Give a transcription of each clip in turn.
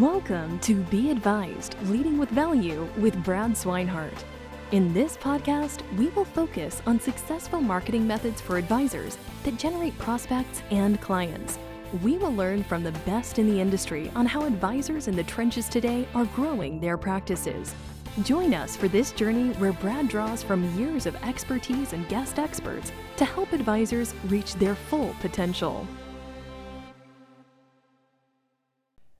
Welcome to Be Advised Leading with Value with Brad Swinehart. In this podcast, we will focus on successful marketing methods for advisors that generate prospects and clients. We will learn from the best in the industry on how advisors in the trenches today are growing their practices. Join us for this journey where Brad draws from years of expertise and guest experts to help advisors reach their full potential.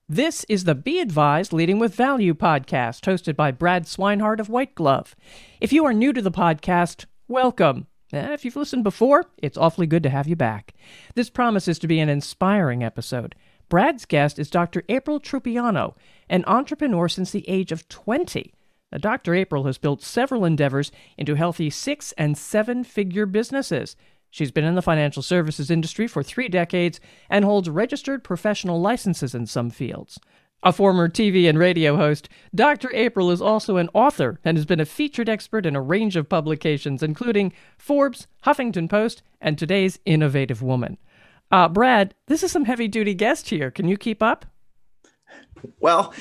This is the Be Advised Leading with Value podcast, hosted by Brad Swinehart of White Glove. If you are new to the podcast, welcome. Eh, if you've listened before, it's awfully good to have you back. This promises to be an inspiring episode. Brad's guest is Dr. April Trupiano, an entrepreneur since the age of 20. Now, Dr. April has built several endeavors into healthy six and seven figure businesses. She's been in the financial services industry for three decades and holds registered professional licenses in some fields. A former TV and radio host, Dr. April is also an author and has been a featured expert in a range of publications, including Forbes, Huffington Post, and today's Innovative Woman. Uh, Brad, this is some heavy duty guest here. Can you keep up? Well,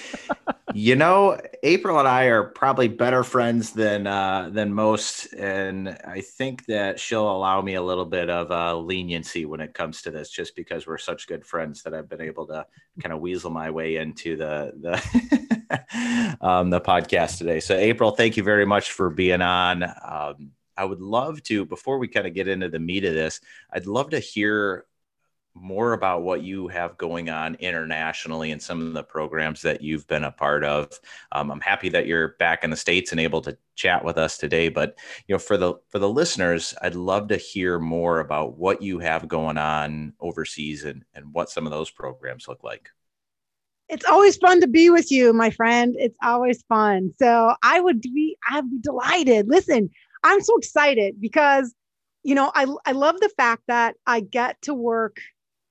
you know, April and I are probably better friends than uh, than most, and I think that she'll allow me a little bit of uh, leniency when it comes to this, just because we're such good friends that I've been able to kind of weasel my way into the the um, the podcast today. So, April, thank you very much for being on. Um, I would love to, before we kind of get into the meat of this, I'd love to hear more about what you have going on internationally and some of the programs that you've been a part of. Um, I'm happy that you're back in the states and able to chat with us today. But you know, for the for the listeners, I'd love to hear more about what you have going on overseas and and what some of those programs look like. It's always fun to be with you, my friend. It's always fun. So I would be I'd be delighted. Listen, I'm so excited because you know I I love the fact that I get to work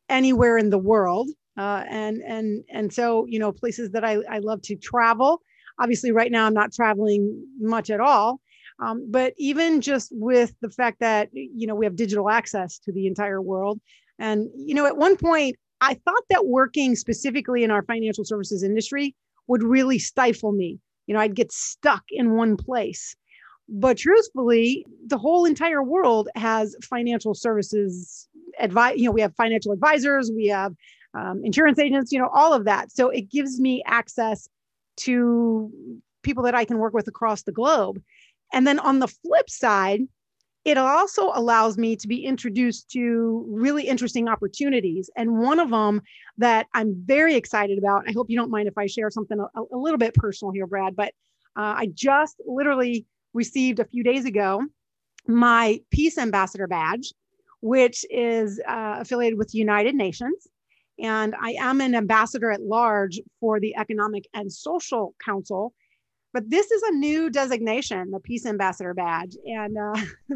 anywhere in the world. Uh, and and and so you know places that I, I love to travel. Obviously right now i'm not traveling much at all um, but even just with the fact that you know we have digital access to the entire world. And you know at one point i thought that working specifically in our financial services industry would really stifle me. You know i'd get stuck in one place. But truthfully the whole entire world has financial services advice, you know, we have financial advisors, we have um, insurance agents, you know, all of that. So it gives me access to people that I can work with across the globe. And then on the flip side, it also allows me to be introduced to really interesting opportunities. And one of them that I'm very excited about, I hope you don't mind if I share something a, a little bit personal here, Brad, but uh, I just literally received a few days ago my Peace Ambassador badge which is uh, affiliated with the United Nations. And I am an ambassador at large for the Economic and Social Council. But this is a new designation, the Peace Ambassador badge. And uh,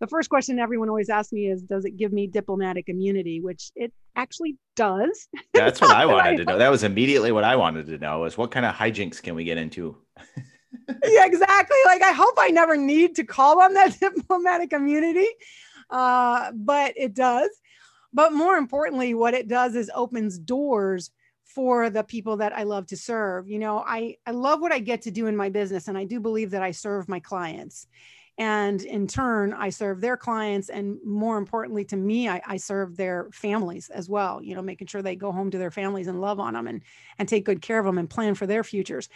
the first question everyone always asks me is Does it give me diplomatic immunity? Which it actually does. That's what I wanted to know. That was immediately what I wanted to know is what kind of hijinks can we get into? yeah, exactly. Like I hope I never need to call on that diplomatic immunity uh, but it does. But more importantly, what it does is opens doors for the people that I love to serve. You know, I, I love what I get to do in my business, and I do believe that I serve my clients. And in turn, I serve their clients. And more importantly to me, I, I serve their families as well, you know, making sure they go home to their families and love on them and, and take good care of them and plan for their futures.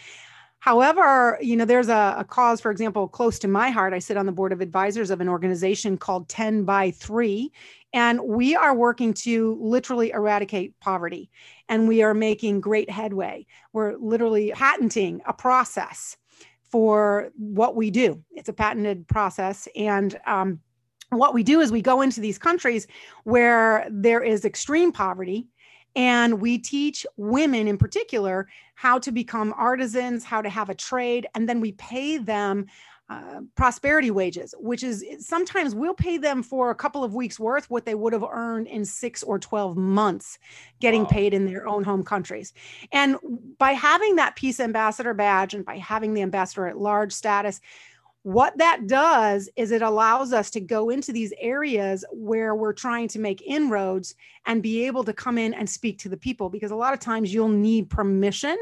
However, you know, there's a, a, cause, for example, close to my heart. I sit on the board of advisors of an organization called 10 by 3, and we are working to literally eradicate poverty. And we are making great headway. We're literally patenting a process for what we do. It's a patented process. And um, what we do is we go into these countries where there is extreme poverty and we teach women in particular how to become artisans, how to have a trade, and then we pay them uh, prosperity wages, which is sometimes we'll pay them for a couple of weeks worth what they would have earned in six or 12 months getting wow. paid in their own home countries. And by having that peace ambassador badge and by having the ambassador at large status, what that does is it allows us to go into these areas where we're trying to make inroads and be able to come in and speak to the people because a lot of times you'll need permission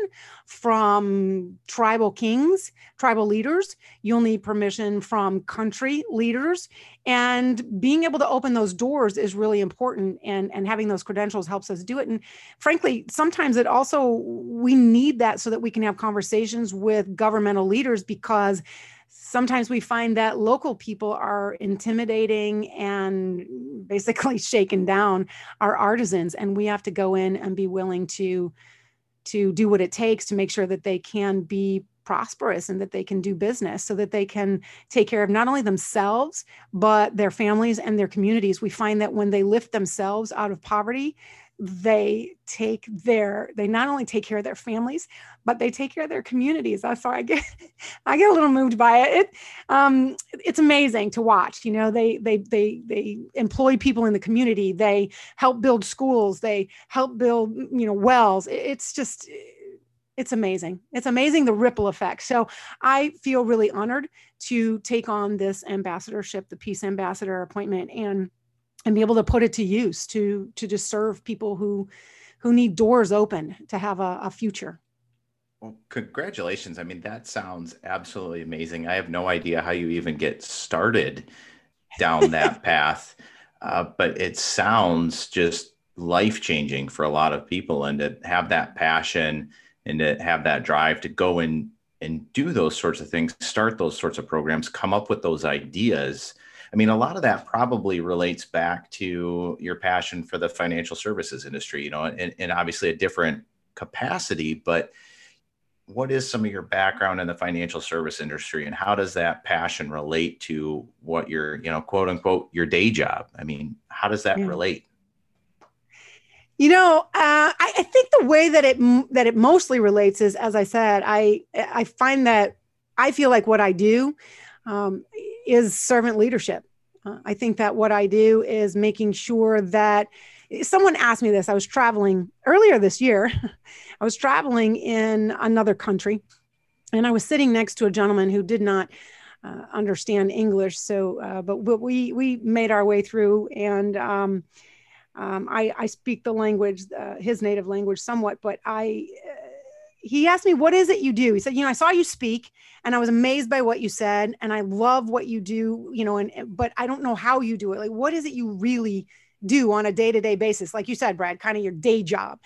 from tribal kings tribal leaders. You'll need permission from country leaders. And being able to open those doors is really important and and having those credentials helps us do it. And frankly sometimes it also we need that so that we can have conversations with governmental leaders because sometimes we find that local people are intimidating and basically shaken down our artisans and we have to go in and be willing to to do what it takes to make sure that they can be prosperous and that they can do business so that they can take care of not only themselves but their families and their communities. We find that when they lift themselves out of poverty they take their they not only take care of their families but they take care of their communities. That's why i get i get a little moved by it, it um, it's amazing to watch you know they they they they employ people in the community. They help build schools. They help build you know wells. It's just it's amazing. It's amazing the ripple effect. So i feel really honored to take on this ambassadorship the peace ambassador appointment and and be able to put it to use to to just serve people who who need doors open to have a, a future well, congratulations. I mean, that sounds absolutely amazing. I have no idea how you even get started down that path, uh, but it sounds just life changing for a lot of people. And to have that passion and to have that drive to go and, and do those sorts of things, start those sorts of programs, come up with those ideas I mean, a lot of that probably relates back to your passion for the financial services industry, you know, and, and obviously a different capacity, but what is some of your background in the financial service industry and how does that passion relate to what your, you know, quote unquote, your day job? I mean, how does that yeah. relate? You know, uh, I, I, think the way that it that it mostly relates is, as I said, I I find that I feel like what I do um, is servant leadership. Uh, I think that what I do is making sure that someone asked me this. I was traveling earlier this year. I was traveling in another country, and I was sitting next to a gentleman who did not uh, understand English. So, uh, but, but we we made our way through, and um, um, I, I speak the language, uh, his native language, somewhat. But I he asked me, What is it you do? He said, You know, I saw you speak and I was amazed by what you said. And I love what you do, you know, and but I don't know how you do it. Like, what is it you really do on a day to day basis? Like you said, Brad, kind of your day job.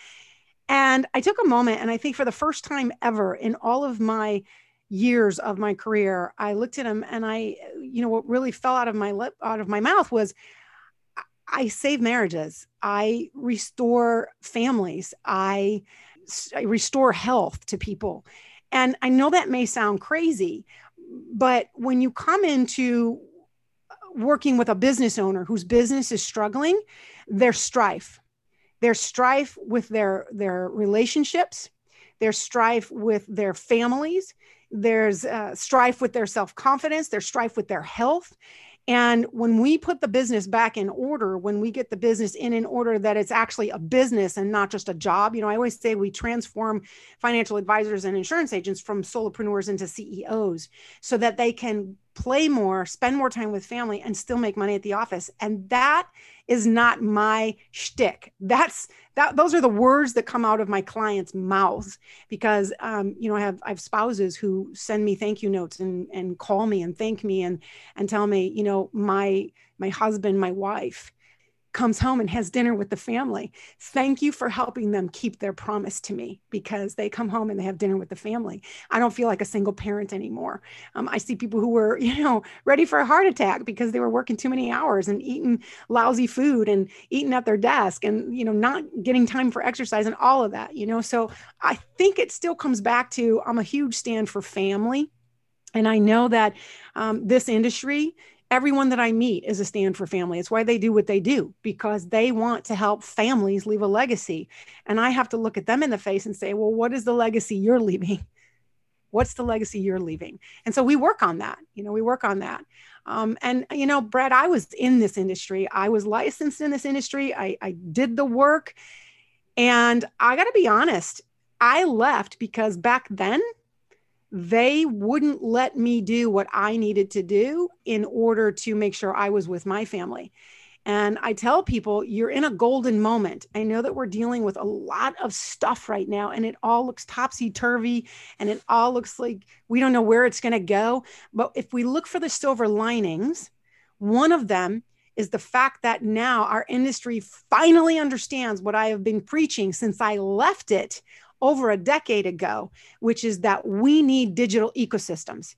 And I took a moment and I think for the first time ever in all of my years of my career, I looked at him and I, you know, what really fell out of my lip, out of my mouth was, I save marriages. I restore families. I restore health to people. And I know that may sound crazy, but when you come into working with a business owner whose business is struggling, there's strife. There's strife with their their relationships. There's strife with their families. There's uh, strife with their self confidence. There's strife with their health. And when we put the business back in order, when we get the business in an order that it's actually a business and not just a job, you know, I always say we transform financial advisors and insurance agents from solopreneurs into CEOs so that they can play more, spend more time with family, and still make money at the office. And that is not my shtick. That's that. Those are the words that come out of my clients' mouths because, um, you know, I have I have spouses who send me thank you notes and and call me and thank me and and tell me, you know, my my husband, my wife comes home and has dinner with the family. Thank you for helping them keep their promise to me because they come home and they have dinner with the family. I don't feel like a single parent anymore. Um, I see people who were, you know, ready for a heart attack because they were working too many hours and eating lousy food and eating at their desk and, you know, not getting time for exercise and all of that, you know. So I think it still comes back to I'm a huge stand for family. And I know that um, this industry everyone that I meet is a stand for family. It's why they do what they do because they want to help families leave a legacy. And I have to look at them in the face and say, well, what is the legacy you're leaving? What's the legacy you're leaving? And so we work on that. You know, we work on that. Um, and, you know, Brad, I was in this industry. I was licensed in this industry. I, I did the work. And I got to be honest, I left because back then, they wouldn't let me do what I needed to do in order to make sure I was with my family. And I tell people, you're in a golden moment. I know that we're dealing with a lot of stuff right now, and it all looks topsy turvy and it all looks like we don't know where it's going to go. But if we look for the silver linings, one of them is the fact that now our industry finally understands what I have been preaching since I left it over a decade ago, which is that we need digital ecosystems.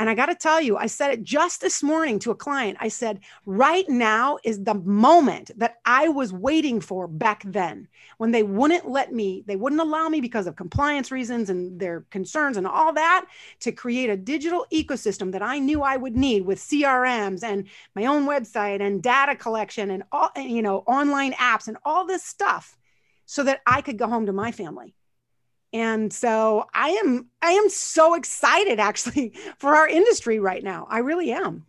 And I got to tell you, I said it just this morning to a client. I said, right now is the moment that I was waiting for back then when they wouldn't let me, they wouldn't allow me because of compliance reasons and their concerns and all that to create a digital ecosystem that I knew I would need with CRMs and my own website and data collection and all, you know, online apps and all this stuff so that I could go home to my family and so i am i am so excited actually for our industry right now. I really am.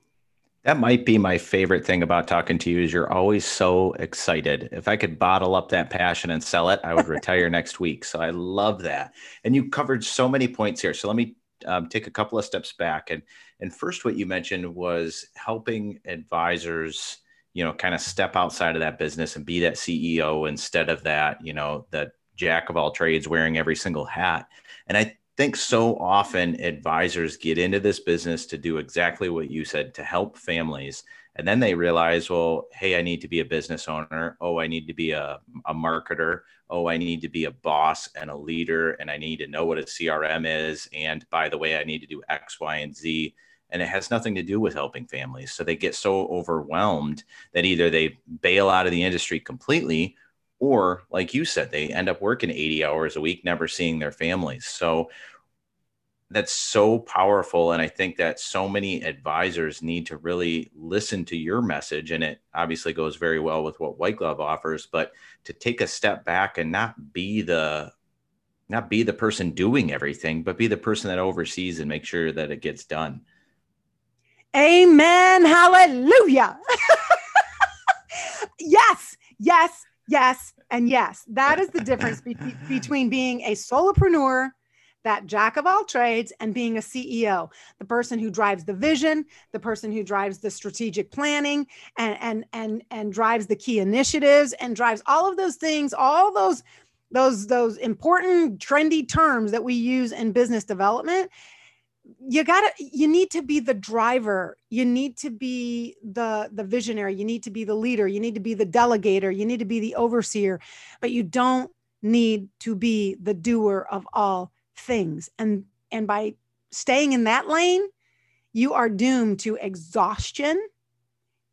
That might be my favorite thing about talking to you is you're always so excited. If i could bottle up that passion and sell it i would retire next week. So i love that. And you covered so many points here. So let me um, take a couple of steps back. And and first what you mentioned was helping advisors you know kind of step outside of that business and be that ceo instead of that you know that jack of all trades wearing every single hat. And I think so often advisors get into this business to do exactly what you said to help families. And then they realize, well, hey, I need to be a business owner. Oh, I need to be a, a marketer. Oh, I need to be a boss and a leader. And I need to know what a CRM is. And by the way, I need to do X, Y, and Z and it has nothing to do with helping families. So they get so overwhelmed that either they bail out of the industry completely or like you said they end up working 80 hours a week never seeing their families. So that's so powerful and i think that so many advisors need to really listen to your message and it obviously goes very well with what white glove offers but to take a step back and not be the not be the person doing everything but be the person that oversees and make sure that it gets done. Amen. Hallelujah. Yes. Yes yes, and yes. That is the difference be- between being a solopreneur, that jack of all trades, and being a CEO, the person who drives the vision, the person who drives the strategic planning and and and and drives the key initiatives and drives all of those things, all those those those important trendy terms that we use in business development you gotta you need to be the driver. You need to be the the visionary. You need to be the leader. You need to be the delegator. You need to be the overseer. But you don't need to be the doer of all things. And and by staying in that lane you are doomed to exhaustion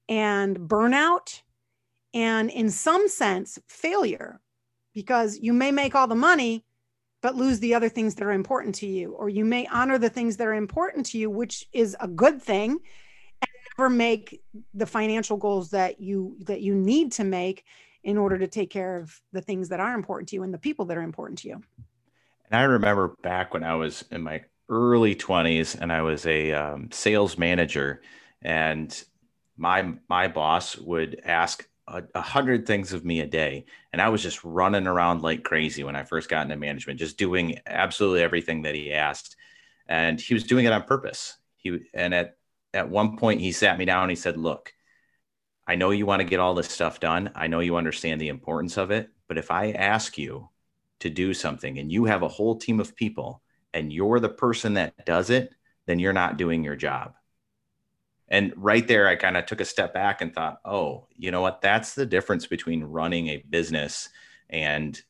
and burnout and in some sense failure. Because you may make all the money but lose the other things that are important to you. Or you may honor the things that are important to you, which is a good thing, and never make the financial goals that you that you need to make in order to take care of the things that are important to you and the people that are important to you. And I remember back when I was in my early 20s and I was a um, sales manager and my my boss would ask a, a, hundred things of me a day. And I was just running around like crazy when I first got into management, just doing absolutely everything that he asked. And he was doing it on purpose. He and at at one point he sat me down and he said, Look, I know you want to get all this stuff done. I know you understand the importance of it. But if I ask you to do something and you have a whole team of people and you're the person that does it, then you're not doing your job. And right there, I kind of took a step back and thought, oh, you know what? That's the difference between running a business and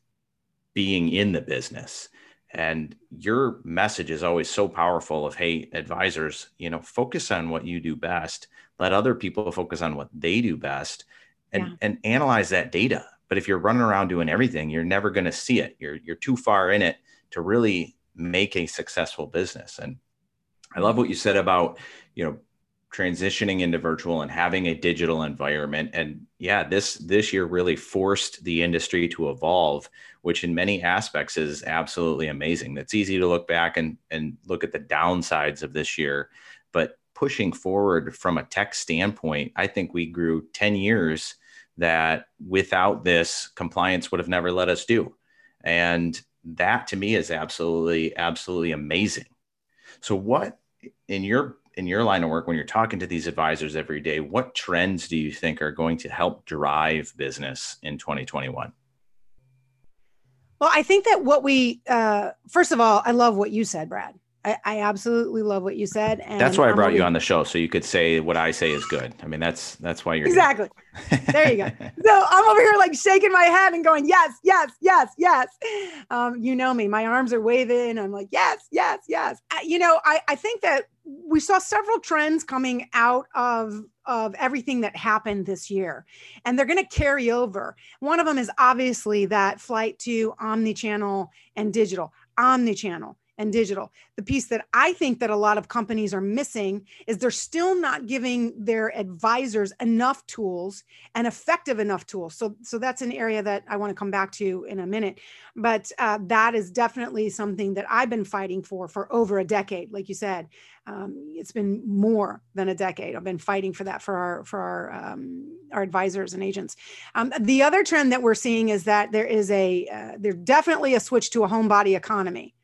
being in the business. And your message is always so powerful of, hey, advisors, you know, focus on what you do best. Let other people focus on what they do best and, yeah. and analyze that data. But if you're running around doing everything, you're never going to see it. You're you're too far in it to really make a successful business. And I love what you said about, you know, transitioning into virtual and having a digital environment. And yeah this this year really forced the industry to evolve which in many aspects is absolutely amazing. It's easy to look back and and look at the downsides of this year but pushing forward from a tech standpoint i think we grew 10 years that without this compliance would have never let us do. And that to me is absolutely absolutely amazing. So what in your in your line of work when you're talking to these advisors every day, what trends do you think are going to help drive business in 2021? Well, I think that what we, uh, first of all, I love what you said, Brad. I, I absolutely love what you said. And that's why I brought you on the show, so you could say what I say is good. I mean, that's that's why you're exactly. there you go. So I'm over here like shaking my head and going, yes, yes, yes, yes. Um, you know me, my arms are waving. I'm like, yes, yes, yes. I, you know, I I think that we saw several trends coming out of of everything that happened this year and they're going to carry over one of them is obviously that flight to omni-channel and digital omni-channel and digital. The piece that I think that a lot of companies are missing is they're still not giving their advisors enough tools and effective enough tools. So, so that's an area that I want to come back to in a minute. But uh, that is definitely something that I've been fighting for for over a decade. Like you said, um, it's been more than a decade. I've been fighting for that for our for our um, our advisors and agents. Um, the other trend that we're seeing is that there is a uh, there's definitely a switch to a homebody economy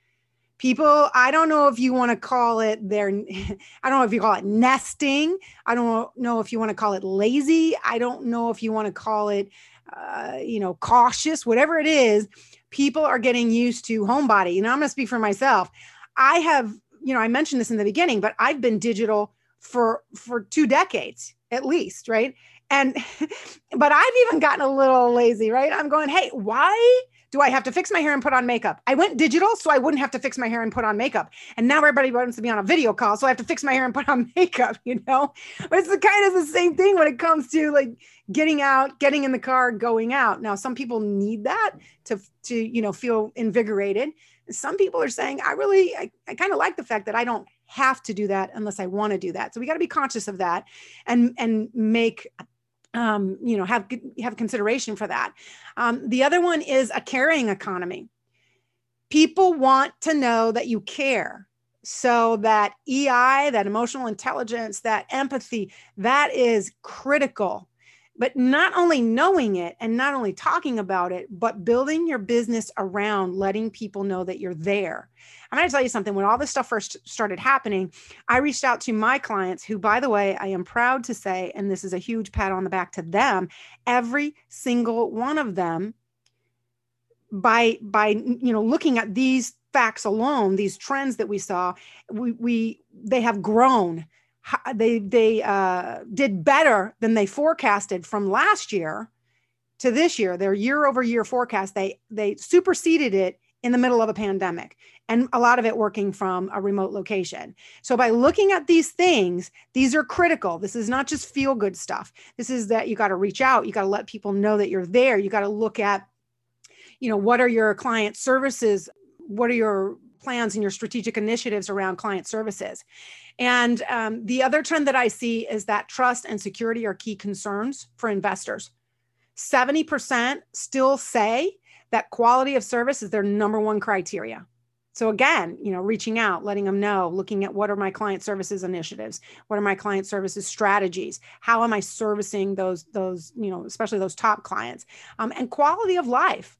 people i don't know if you want to call it their i don't know if you call it nesting. I don't know if you want to call it lazy. I don't know if you want to call it uh, you know cautious whatever it is. People are getting used to homebody. You know i'm going to speak for myself. I have you know i mentioned this in the beginning but i've been digital for for two decades at least right? And but i've even gotten a little lazy right? I'm going hey why do I have to fix my hair and put on makeup? I went digital so I wouldn't have to fix my hair and put on makeup. And now everybody wants to be on a video call, so I have to fix my hair and put on makeup, you know? But it's the kind of the same thing when it comes to like getting out, getting in the car, going out. Now, some people need that to to, you know, feel invigorated. Some people are saying, I really I, I kind of like the fact that I don't have to do that unless I want to do that. So we got to be conscious of that and and make um, you know, have have consideration for that. Um, the other one is a caring economy. People want to know that you care. So that EI, that emotional intelligence, that empathy, that is critical but not only knowing it and not only talking about it, but building your business around letting people know that you're there. I'm going to tell you something. When all this stuff first started happening, I reached out to my clients, who, by the way, I am proud to say, and this is a huge pat on the back to them, every single one of them, by by you know looking at these facts alone, these trends that we saw, we we they have grown they they uh, did better than they forecasted from last year to this year. Their year over year forecast they they superseded it in the middle of a pandemic and a lot of it working from a remote location. So by looking at these things, these are critical. This is not just feel good stuff. This is that you got to reach out, you got to let people know that you're there. You got to look at you know what are your client services? What are your plans and your strategic initiatives around client services? And um, the other trend that I see is that trust and security are key concerns for investors. 70% still say that quality of service is their number one criteria. So again, you know, reaching out, letting them know, looking at what are my client services initiatives, what are my client services strategies, how am I servicing those those you know, especially those top clients, um, and quality of life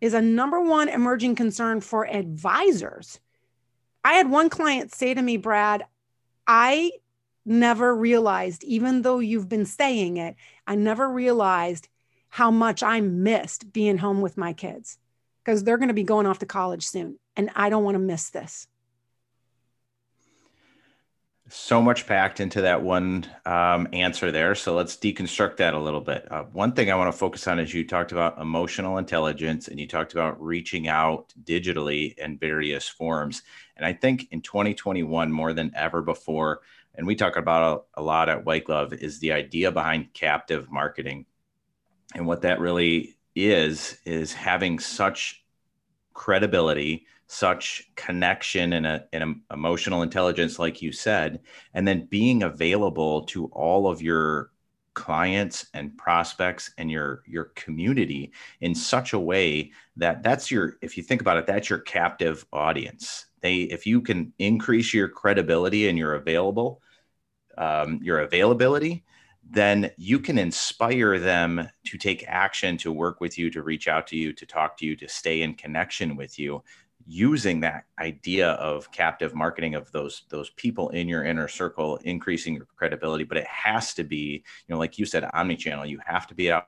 is a number one emerging concern for advisors. I had one client say to me, Brad, I never realized, even though you've been saying it, I never realized how much I missed being home with my kids because they're going to be going off to college soon. And I don't want to miss this so much packed into that one um, answer there. So let's deconstruct that a little bit. Uh, one thing I want to focus on is you talked about emotional intelligence and you talked about reaching out digitally in various forms. And I think in 2021, more than ever before, and we talk about a, a lot at White Glove, is the idea behind captive marketing. And what that really is, is having such credibility such connection and a, an emotional intelligence, like you said, and then being available to all of your clients and prospects and your your community in such a way that that's your if you think about it that's your captive audience. They if you can increase your credibility and your available um, your availability then you can inspire them to take action to work with you to reach out to you to talk to you to stay in connection with you using that idea of captive marketing of those those people in your inner circle increasing your credibility. But it has to be you know like you said omni-channel. You have to be out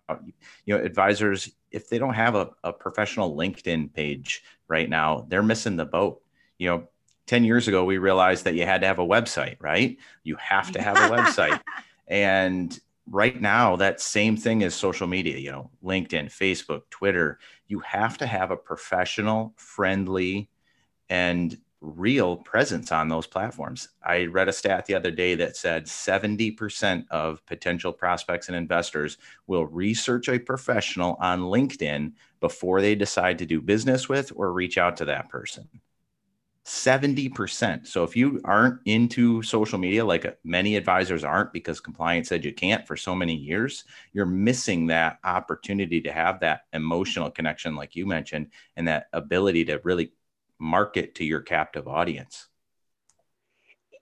you know advisors if they don't have a, a professional linkedin page right now they're missing the boat. You know 10 years ago we realized that you had to have a website right? You have to have a website and right now that same thing is social media you know linkedin facebook twitter. You have to have a professional friendly and real presence on those platforms. I read a stat the other day that said 70% of potential prospects and investors will research a professional on linkedin before they decide to do business with or reach out to that person 70%. So if you aren't into social media, like uh, many advisors aren't because compliance said you can't for so many years, you're missing that opportunity to have that emotional connection, like you mentioned, and that ability to really market to your captive audience.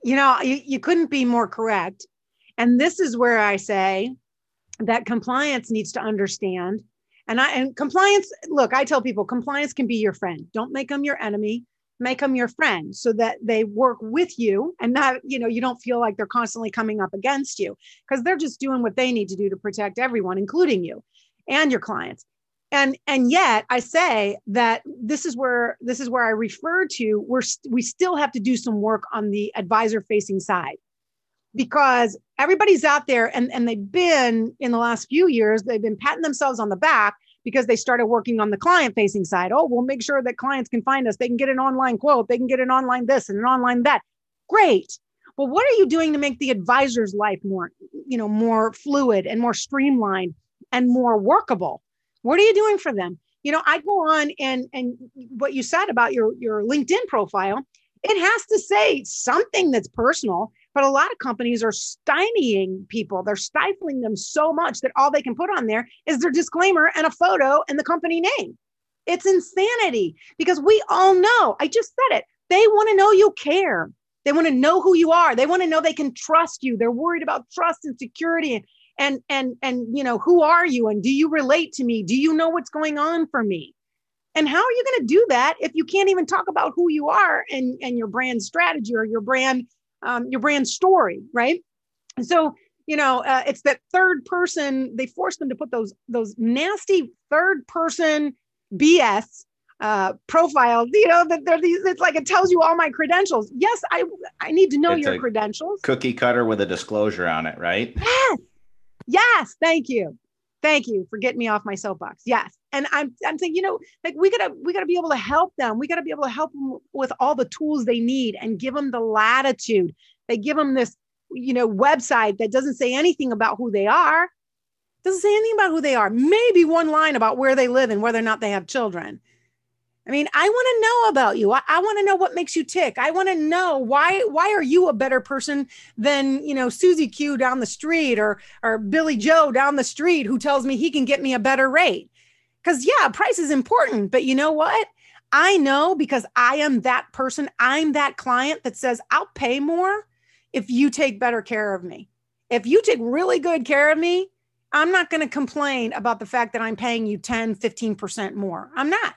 You know, you, you couldn't be more correct. And this is where I say that compliance needs to understand. And I and compliance, look, I tell people compliance can be your friend. Don't make them your enemy make them your friend so that they work with you and not you know you don't feel like they're constantly coming up against you because they're just doing what they need to do to protect everyone including you and your clients. And and yet i say that this is where this is where i refer to we're we still have to do some work on the advisor facing side. Because everybody's out there and and they've been in the last few years they've been patting themselves on the back because they started working on the client facing side. Oh, we'll make sure that clients can find us. They can get an online quote, they can get an online this and an online that. Great. Well, what are you doing to make the advisor's life more, you know, more fluid and more streamlined and more workable? What are you doing for them? You know, I go on and and what you said about your your LinkedIn profile, it has to say something that's personal but a lot of companies are stymieing people. They're stifling them so much that all they can put on there is their disclaimer and a photo and the company name. It's insanity because we all know, I just said it, they want to know you care. They want to know who you are. They want to know they can trust you. They're worried about trust and security and and and you know, who are you and do you relate to me? Do you know what's going on for me? And how are you going to do that if you can't even talk about who you are and, and your brand strategy or your brand um, your brand story, right? And so, you know, uh, it's that third person. They force them to put those those nasty third person BS uh, profiles. You know that they're these. It's like it tells you all my credentials. Yes, I I need to know it's your credentials. Cookie cutter with a disclosure on it, right? Yes, yes. Thank you. Thank you for getting me off my soapbox. Yes. And I'm I'm saying, you know, like we gotta we gotta be able to help them. We gotta be able to help them with all the tools they need and give them the latitude. They give them this, you know, website that doesn't say anything about who they are. Doesn't say anything about who they are. Maybe one line about where they live and whether or not they have children. I mean, I want to know about you. I, I want to know what makes you tick. I want to know why why are you a better person than, you know, Susie Q down the street or or Billy Joe down the street who tells me he can get me a better rate. Cuz yeah, price is important, but you know what? I know because I am that person, I'm that client that says I'll pay more if you take better care of me. If you take really good care of me, I'm not going to complain about the fact that I'm paying you 10, 15% more. I'm not.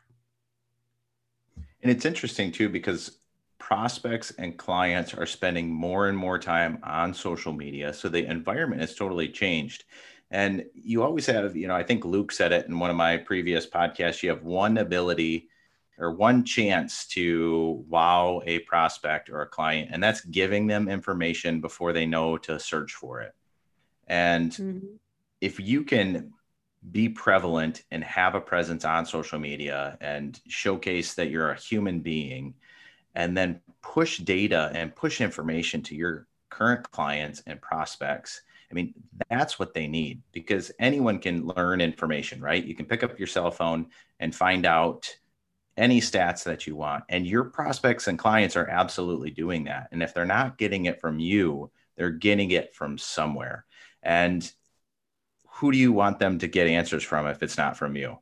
And it's interesting too because prospects and clients are spending more and more time on social media. So the environment has totally changed. And you always have, you know, I think Luke said it in one of my previous podcasts you have one ability or one chance to wow a prospect or a client, and that's giving them information before they know to search for it. And mm-hmm. if you can be prevalent and have a presence on social media and showcase that you're a human being and then push data and push information to your current clients and prospects i mean that's what they need because anyone can learn information right? You can pick up your cell phone and find out any stats that you want and your prospects and clients are absolutely doing that and if they're not getting it from you they're getting it from somewhere and who do you want them to get answers from if it's not from you?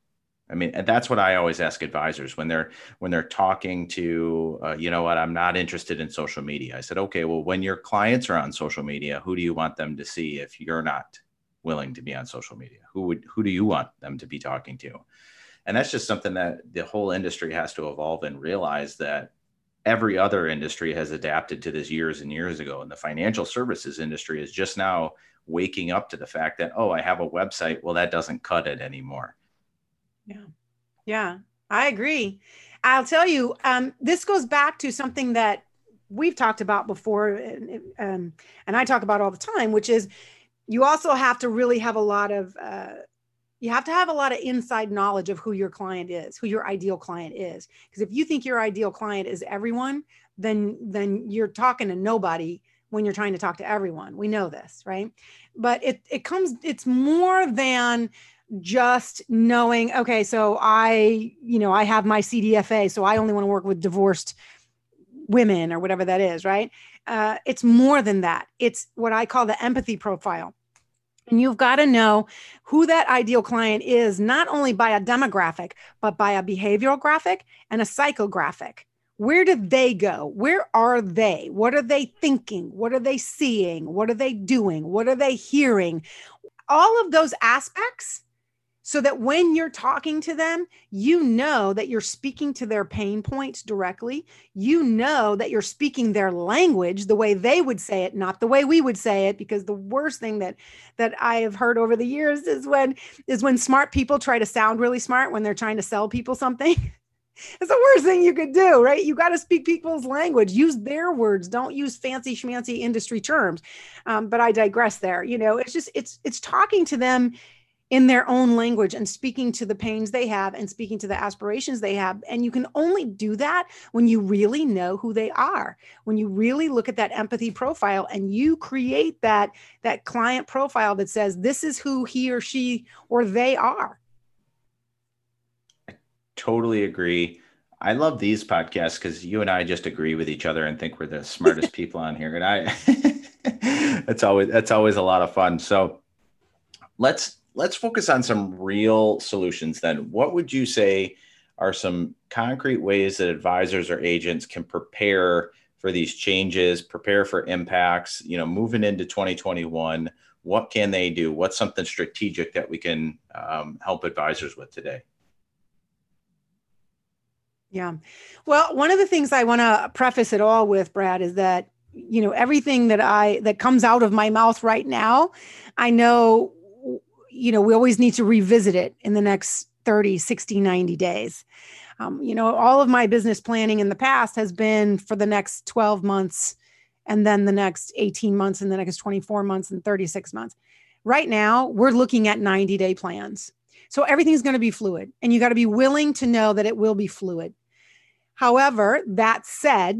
I mean, and that's what I always ask advisors when they're when they're talking to, uh, you know what, I'm not interested in social media. I said, okay, well, when your clients are on social media, who do you want them to see if you're not willing to be on social media? Who would who do you want them to be talking to? and that's just something that the whole industry has to evolve and realize that every other industry has adapted to this years and years ago and the financial services industry is just now waking up to the fact that oh i have a website. Well that doesn't cut it anymore. Yeah. Yeah i agree. I'll tell you um, this goes back to something that we've talked about before and, um, and i talk about all the time which is you also have to really have a lot of uh, you have to have a lot of inside knowledge of who your client is who your ideal client is. Because if you think your ideal client is everyone then then you're talking to nobody when you're trying to talk to everyone. We know this right? But it it comes it's more than just knowing okay so i you know i have my cdfa so i only want to work with divorced women or whatever that is right? Uh, it's more than that. It's what i call the empathy profile. And you've got to know who that ideal client is, not only by a demographic, but by a behavioral graphic and a psychographic. Where did they go? Where are they? What are they thinking? What are they seeing? What are they doing? What are they hearing? All of those aspects so that when you're talking to them, you know that you're speaking to their pain points directly. You know that you're speaking their language the way they would say it, not the way we would say it. Because the worst thing that that I have heard over the years is when is when smart people try to sound really smart when they're trying to sell people something. it's the worst thing you could do, right? You got to speak people's language, use their words, don't use fancy schmancy industry terms. Um, but I digress there. You know, it's just it's it's talking to them in their own language and speaking to the pains they have and speaking to the aspirations they have. And you can only do that when you really know who they are, when you really look at that empathy profile and you create that, that client profile that says, this is who he or she or they are. Totally agree. I love these podcasts because you and I just agree with each other and think we're the smartest people on here. And I, that's always, that's always a lot of fun. So let's let's focus on some real solutions then. What would you say are some concrete ways that advisors or agents can prepare for these changes, prepare for impacts, you know, moving into 2021? What can they do? What's something strategic that we can um, help advisors with today? Yeah. Well, one of the things I want to preface it all with, Brad, is that you know everything that i that comes out of my mouth right now i know you know, we always need to revisit it in the next 30, 60, 90 days. Um, you know, all of my business planning in the past has been for the next 12 months and then the next 18 months and the next 24 months and 36 months. Right now, we're looking at 90 day plans. So everything's going to be fluid and you got to be willing to know that it will be fluid. However, that said,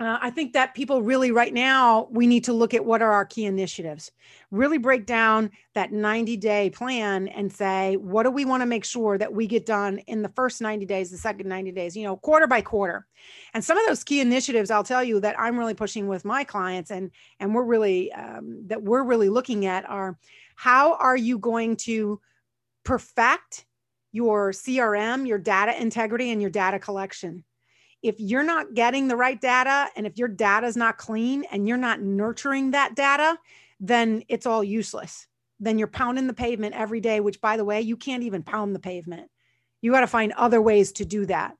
uh, I think that people really right now, we need to look at what are our key initiatives, really break down that 90 day plan and say, what do we want to make sure that we get done in the first 90 days, the second 90 days, you know, quarter by quarter. And some of those key initiatives, I'll tell you that I'm really pushing with my clients and, and we're really, um, that we're really looking at are how are you going to perfect your CRM, your data integrity, and your data collection? if you're not getting the right data and if your data is not clean and you're not nurturing that data, then it's all useless. Then you're pounding the pavement every day, which by the way, you can't even pound the pavement. You got to find other ways to do that.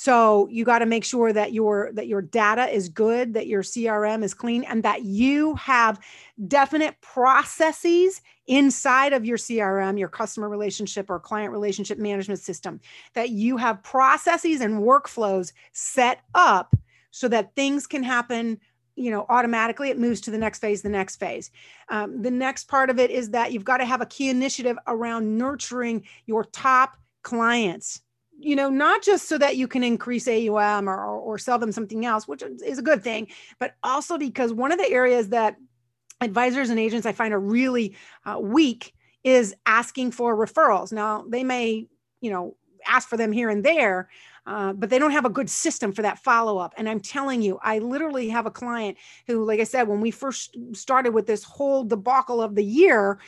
So you got to make sure that your that your data is good, that your CRM is clean and that you have definite processes inside of your CRM, your customer relationship or client relationship management system, that you have processes and workflows set up so that things can happen you know automatically. It moves to the next phase the next phase. Um, the next part of it is that you've got to have a key initiative around nurturing your top clients you know, not just so that you can increase AUM or, or, sell them something else, which is a good thing, but also because one of the areas that advisors and agents I find are really uh, weak is asking for referrals. Now, they may, you know, ask for them here and there, uh, but they don't have a good system for that follow up. And I'm telling you, I literally have a client who, like I said, when we first started with this whole debacle of the year,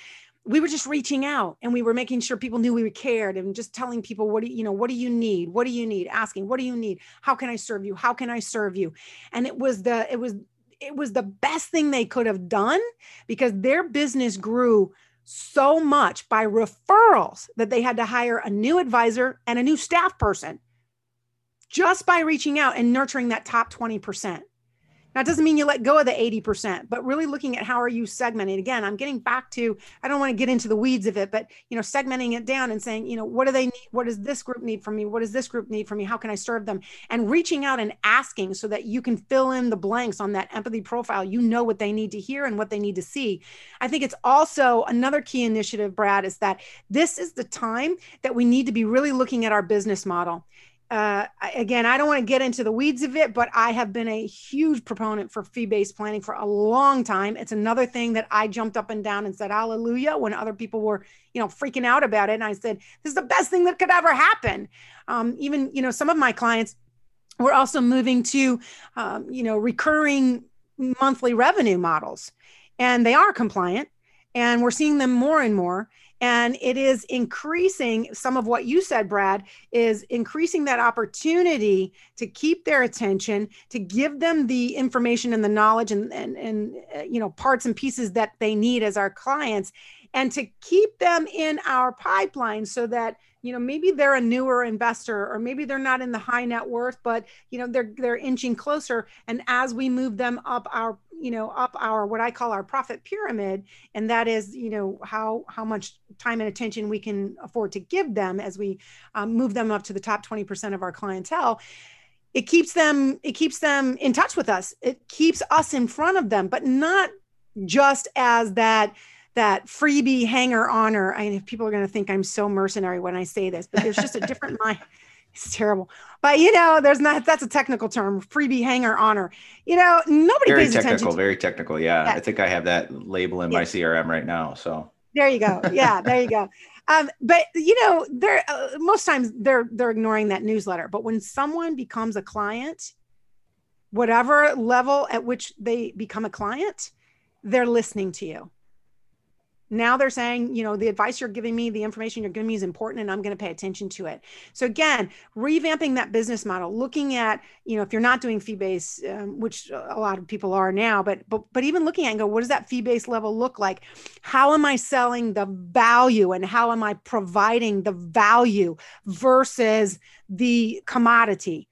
we were just reaching out and we were making sure people knew we cared and just telling people what do you, know what do you need? What do you need? Asking what do you need? How can i serve you? How can i serve you? And it was the it was it was the best thing they could have done because their business grew so much by referrals that they had to hire a new advisor and a new staff person just by reaching out and nurturing that top 20%. Now, it doesn't mean you let go of the 80%, but really looking at how are you segmenting. Again, I'm getting back to, I don't want to get into the weeds of it, but, you know, segmenting it down and saying, you know, what do they need? What does this group need from me? What does this group need from me? How can I serve them? And reaching out and asking so that you can fill in the blanks on that empathy profile. You know what they need to hear and what they need to see. I think it's also another key initiative, Brad, is that this is the time that we need to be really looking at our business model uh, again, I don't want to get into the weeds of it, but I have been a huge proponent for fee based planning for a long time. It's another thing that I jumped up and down and said, Hallelujah, when other people were, you know, freaking out about it. And I said, This is the best thing that could ever happen. Um, even, you know, some of my clients were also moving to, um, you know, recurring monthly revenue models, and they are compliant. And we're seeing them more and more and it is increasing some of what you said brad is increasing that opportunity to keep their attention to give them the information and the knowledge and and, and uh, you know parts and pieces that they need as our clients and to keep them in our pipeline so that you know maybe they're a newer investor or maybe they're not in the high net worth but you know they're they're inching closer. And as we move them up our you know up our what i call our profit pyramid and that is you know how how much time and attention we can afford to give them as we um, move them up to the top 20% of our clientele it keeps them it keeps them in touch with us. It keeps us in front of them but not just as that that freebie hanger honor. I mean, people are going to think I'm so mercenary when I say this, but there's just a different mind. It's terrible, but you know, there's not. That's a technical term, freebie hanger honor. You know, nobody very pays technical, attention. very technical. Yeah, yeah, I think I have that label in yeah. my CRM right now. So there you go. Yeah, there you go. Um, but you know, they're uh, most times they're they're ignoring that newsletter. But when someone becomes a client, whatever level at which they become a client, they're listening to you now they're saying you know the advice you're giving me the information you're giving me is important and i'm going to pay attention to it. So again revamping that business model looking at you know if you're not doing fee based um, which a lot of people are now but but but even looking at and go what does that fee based level look like? How am i selling the value and how am i providing the value versus the commodity?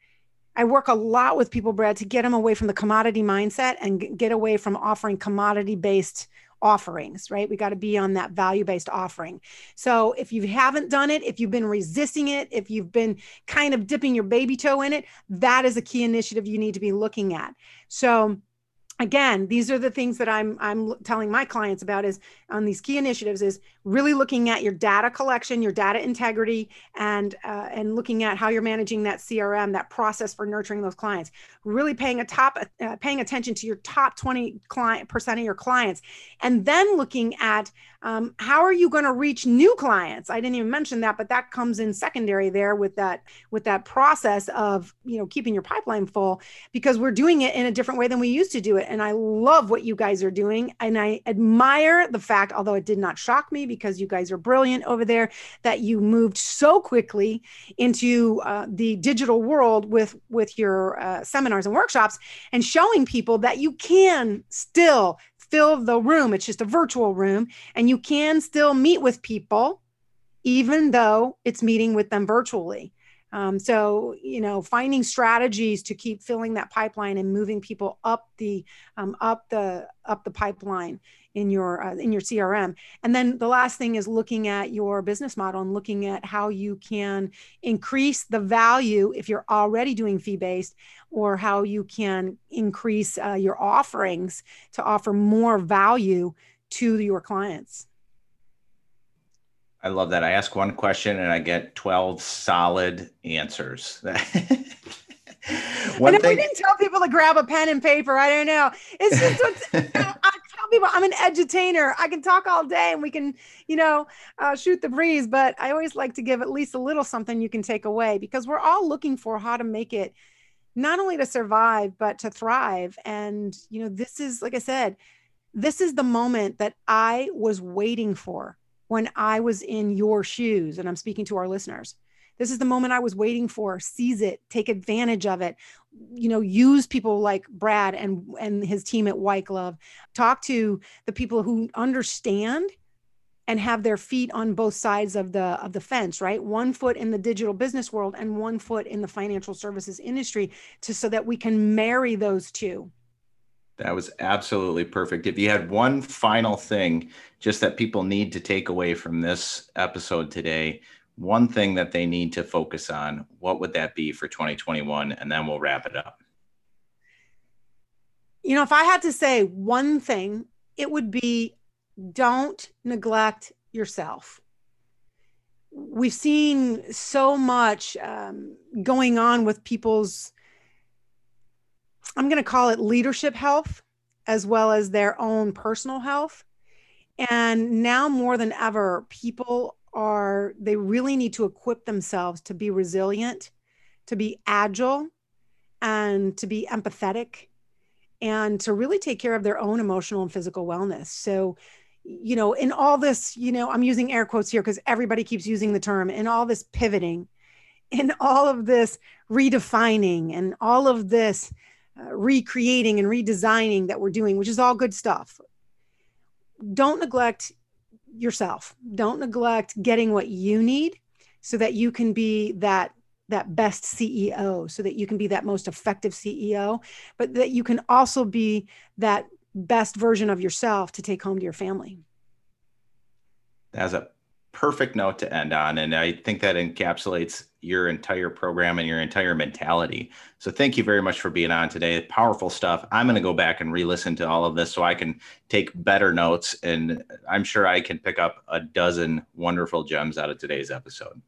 I work a lot with people, Brad, to get them away from the commodity mindset and get away from offering commodity based offerings, right? We got to be on that value based offering. So if you haven't done it, if you've been resisting it, if you've been kind of dipping your baby toe in it, that is a key initiative you need to be looking at. So again these are the things that i'm i'm telling my clients about is on these key initiatives is really looking at your data collection your data integrity and uh, and looking at how you're managing that crm that process for nurturing those clients. Really paying a top uh, paying attention to your top 20 client percent of your clients and then looking at um, how are you going to reach new clients? I didn't even mention that but that comes in secondary there with that with that process of you know keeping your pipeline full because we're doing it in a different way than we used to do it. And i love what you guys are doing and i admire the fact although it did not shock me because you guys are brilliant over there that you moved so quickly into uh, the digital world with with your uh, seminars and workshops and showing people that you can still fill the room. It's just a virtual room, and you can still meet with people, even though it's meeting with them virtually. Um, so, you know, finding strategies to keep filling that pipeline and moving people up the um, up the up the pipeline in your uh, in your CRM. And then the last thing is looking at your business model and looking at how you can increase the value if you're already doing fee based, or how you can increase uh, your offerings to offer more value to your clients. I love that. I ask one question and I get 12 solid answers. one and if thing- we didn't tell people to grab a pen and paper, I don't know. It's just you know, I people I'm an edutainer. I can talk all day and we can, you know, uh, shoot the breeze. But I always like to give at least a little something you can take away because we're all looking for how to make it not only to survive but to thrive. And you know, this is like I said, this is the moment that I was waiting for when I was in your shoes, and I'm speaking to our listeners. This is the moment I was waiting for. Seize it, take advantage of it. You know, use people like Brad and and his team at White Glove. Talk to the people who understand and have their feet on both sides of the of the fence right one foot in the digital business world and one foot in the financial services industry to so that we can marry those two that was absolutely perfect if you had one final thing just that people need to take away from this episode today one thing that they need to focus on what would that be for 2021 and then we'll wrap it up you know if i had to say one thing it would be don't neglect yourself. We've seen so much um, going on with people's, I'm going to call it leadership health, as well as their own personal health. And now more than ever, people are, they really need to equip themselves to be resilient, to be agile, and to be empathetic and to really take care of their own emotional and physical wellness. So, you know, in all this, you know, I'm using air quotes here because everybody keeps using the term, in all this pivoting, in all of this redefining, and all of this uh, recreating and redesigning that we're doing, which is all good stuff. Don't neglect yourself. Don't neglect getting what you need so that you can be that that best CEO so that you can be that most effective CEO, but that you can also be that best version of yourself to take home to your family. That's a perfect note to end on. And I think that encapsulates your entire program and your entire mentality. So thank you very much for being on today. Powerful stuff. I'm going to go back and re listen to all of this so I can take better notes. And I'm sure I can pick up a dozen wonderful gems out of today's episode.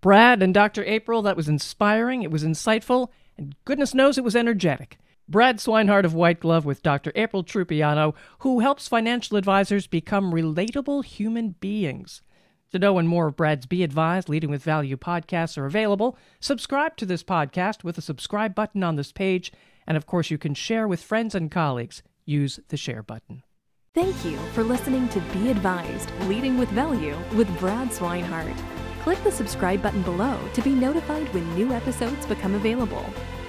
Brad and Dr. April, that was inspiring, it was insightful, and goodness knows it was energetic. Brad Swinehart of White Glove with Dr. April Trupiano, who helps financial advisors become relatable human beings. To know when more of Brad's Be Advised Leading with Value podcasts are available, subscribe to this podcast with the subscribe button on this page, and of course, you can share with friends and colleagues. Use the share button. Thank you for listening to Be Advised Leading with Value with Brad Swinehart. Click the subscribe button below to be notified when new episodes become available.